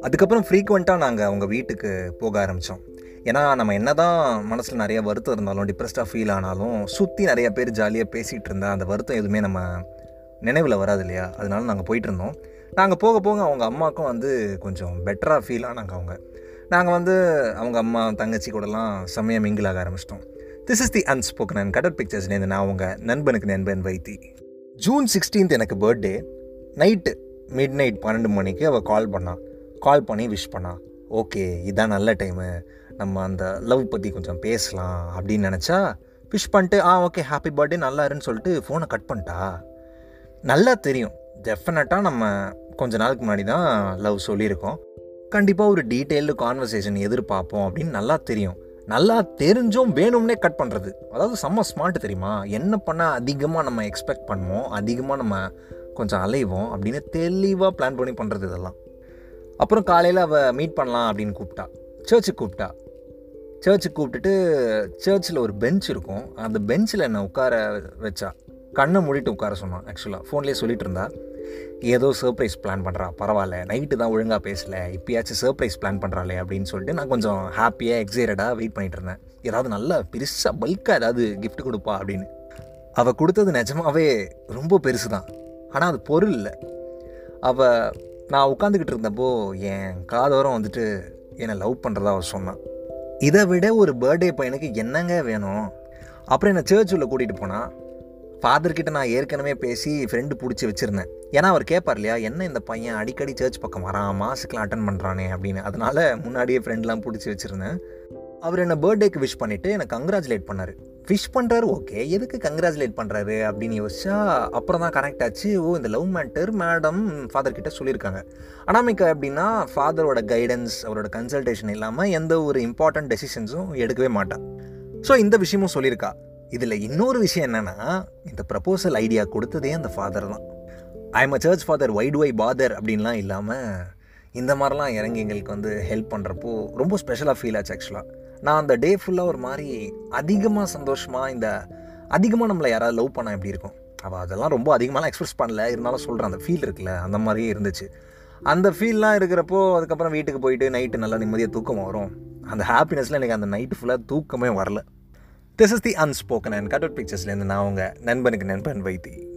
அதுக்கப்புறம் ஃப்ரீக்வெண்ட்டாக நாங்கள் அவங்க வீட்டுக்கு போக ஆரம்பித்தோம் ஏன்னா நம்ம என்ன தான் மனசில் நிறைய வருத்தம் இருந்தாலும் டிப்ரெஸ்டாக ஃபீல் ஆனாலும் சுற்றி நிறைய பேர் ஜாலியாக பேசிகிட்டு இருந்தால் அந்த வருத்தம் எதுவுமே நம்ம நினைவில் வராது இல்லையா? அதனால நாங்கள் போயிட்டு இருந்தோம். நாங்கள் போக போக அவங்க அம்மாவுக்கும் வந்து கொஞ்சம் பெட்டராக ஃபீல் ஆனாங்க அவங்க. நாங்கள் வந்து அவங்க அம்மா தங்கச்சி கூடலாம் செம்மையாக மிங்கிள் ஆக ஆரம்பிச்சிட்டோம். This is the unspoken and கடல் பிக்சர்ஸ்லேருந்து நான் அவங்க நண்பனுக்கு நண்பன் வைத்தி. ஜூன் சிக்ஸ்டீன்த் எனக்கு பர்த்டே நைட்டு மிட் நைட் பன்னெண்டு மணிக்கு அவள் கால் பண்ணான் கால் பண்ணி விஷ் பண்ணா. ஓகே இதான் நல்ல டைமு நம்ம அந்த லவ் பற்றி கொஞ்சம் பேசலாம் அப்படின்னு நினச்சா விஷ் பண்ணிட்டு ஆ ஓகே ஹாப்பி பர்த்டே நல்லா இருன்னு சொல்லிட்டு ஃபோனை கட் பண்ணிட்டா. நல்லா தெரியும். டெஃபினட்டாக நம்ம கொஞ்ச நாளுக்கு முன்னாடி தான் லவ் சொல்லியிருக்கோம். கண்டிப்பாக ஒரு டீட்டெயில்டு கான்வர்சேஷன் எதிர்பார்ப்போம் அப்படின்னு நல்லா தெரியும். நல்லா தெரிஞ்சும் வேணும்னே கட் பண்ணுறது அதாவது செம்ம ஸ்மார்ட் தெரியுமா? என்ன பண்ணால் அதிகமாக நம்ம எக்ஸ்பெக்ட் பண்ணுவோம்? அதிகமாக நம்ம கொஞ்சம் அலைவோம்? அப்படின்னு தெளிவாக பிளான் பண்ணி பண்ணுறது இதெல்லாம். அப்புறம் காலையில் அவள் மீட் பண்ணலாம் அப்படின்னு கூப்பிட்டா. சர்ச்சுக்கு கூப்பிட்டா. சர்ச்சுக்கு கூப்பிட்டுட்டு சர்ச்சில் ஒரு பெஞ்ச் இருக்கும். அந்த பெஞ்சில் என்னை உட்கார வச்சா. கண்ணை மூடிட்டு உட்கார சொன்னான் ஆக்சுவலாக ஃபோன்லேயே சொல்லிட்டு இருந்தா. ஏதோ சர்ப்ரைஸ் பிளான் பண்ணுறா பரவாயில்ல. நைட்டு தான் ஒழுங்காக பேசலை. இப்போயாச்சும் சர்ப்ரைஸ் பிளான் பண்ணுறாளே அப்படின்னு சொல்லிட்டு நான் கொஞ்சம் ஹாப்பியாக எக்ஸைட்டடாக வெயிட் பண்ணிட்டு இருந்தேன். ஏதாவது நல்லா பெருசாக பல்காக ஏதாவது கிஃப்ட் கொடுப்பா அப்படின்னு. அவள் கொடுத்தது நிஜமாவே ரொம்ப பெருசு தான் ஆனால் அது பொருள் இல்லை. அவள் நான் உட்காந்துக்கிட்டு இருந்தப்போ என் காதோரம் வந்துட்டு என்னை லவ் பண்ணுறதா அவள் சொன்னான் இதை விட ஒரு பர்த்டே பையனுக்கு என்னங்க வேணும்? அப்புறம் என்னை சர்ச் கூட்டிகிட்டு போனால் ஃபாதர்கிட்ட நான் ஏற்கனவே பேசி ஃப்ரெண்டு பிடிச்சி வச்சுருந்தேன். ஏன்னா அவர் கேட்பார் இல்லையா என்ன இந்த பையன் அடிக்கடி சர்ச் பக்கம் வரான் மாசுக்கெலாம் அட்டன் பண்ணுறானே அப்படின்னு. அதனால முன்னாடியே ஃப்ரெண்ட்லாம் பிடிச்சி வச்சுருந்தேன். அவர் என்னை பர்த்டேக்கு விஷ் பண்ணிவிட்டு என்னை கங்க்ராச்சுலேட் பண்ணார். விஷ் பண்ணுறாரு ஓகே எதுக்கு கங்க்ராச்சுலேட் பண்ணுறாரு அப்படின்னு யோசிச்சா அப்புறம் தான் கனெக்ட் ஆச்சு. ஓ இந்த லவ் மேட்டர் மேடம் ஃபாதர் கிட்ட சொல்லியிருக்காங்க. அனாமிக்க அப்படின்னா ஃபாதரோட கைடன்ஸ் அவரோட கன்சல்டேஷன் இல்லாமல் எந்த ஒரு இம்பார்ட்டன்ட் டெசிஷன்ஸும் எடுக்கவே மாட்டான் ஸோ இந்த விஷயமும் சொல்லியிருக்கா. இதில் இன்னொரு விஷயம் என்னென்னா இந்த ப்ரப்போசல் ஐடியா கொடுத்ததே அந்த ஃபாதர் தான். I'm a church father why do I bother அப்படின்லாம் இல்லாமல் இந்த மாதிரிலாம் இறங்கி எங்களுக்கு வந்து ஹெல்ப் பண்ணுறப்போ ரொம்ப ஸ்பெஷலாக ஃபீல் ஆச்சு ஆக்சுவலாக நான் அந்த டே ஃபுல்லாக ஒரு மாதிரி அதிகமாக சந்தோஷமாக இந்த அதிகமாக நம்மளை யாராவது லவ் பண்ணால் எப்படி இருக்கும்? அவள் அதெல்லாம் ரொம்ப அதிகமாகலாம் எக்ஸ்பிரஸ் பண்ணல. இருந்தாலும் சொல்கிறேன் அந்த ஃபீல் இருக்குல்ல அந்த மாதிரியே இருந்துச்சு. அந்த ஃபீல்லாம் இருக்கிறப்போ அதுக்கப்புறம் வீட்டுக்கு போயிட்டு நைட்டு நல்லா நிம்மதியாக தூக்கம் வரும். அந்த ஹாப்பினஸில் எனக்கு அந்த நைட்டு ஃபுல்லாக தூக்கமே வரல. This is the unspoken and cut out பிக்சர்ஸ்லேருந்து நான் உங்கள் நண்பனுக்கு நண்பன் வைத்தி.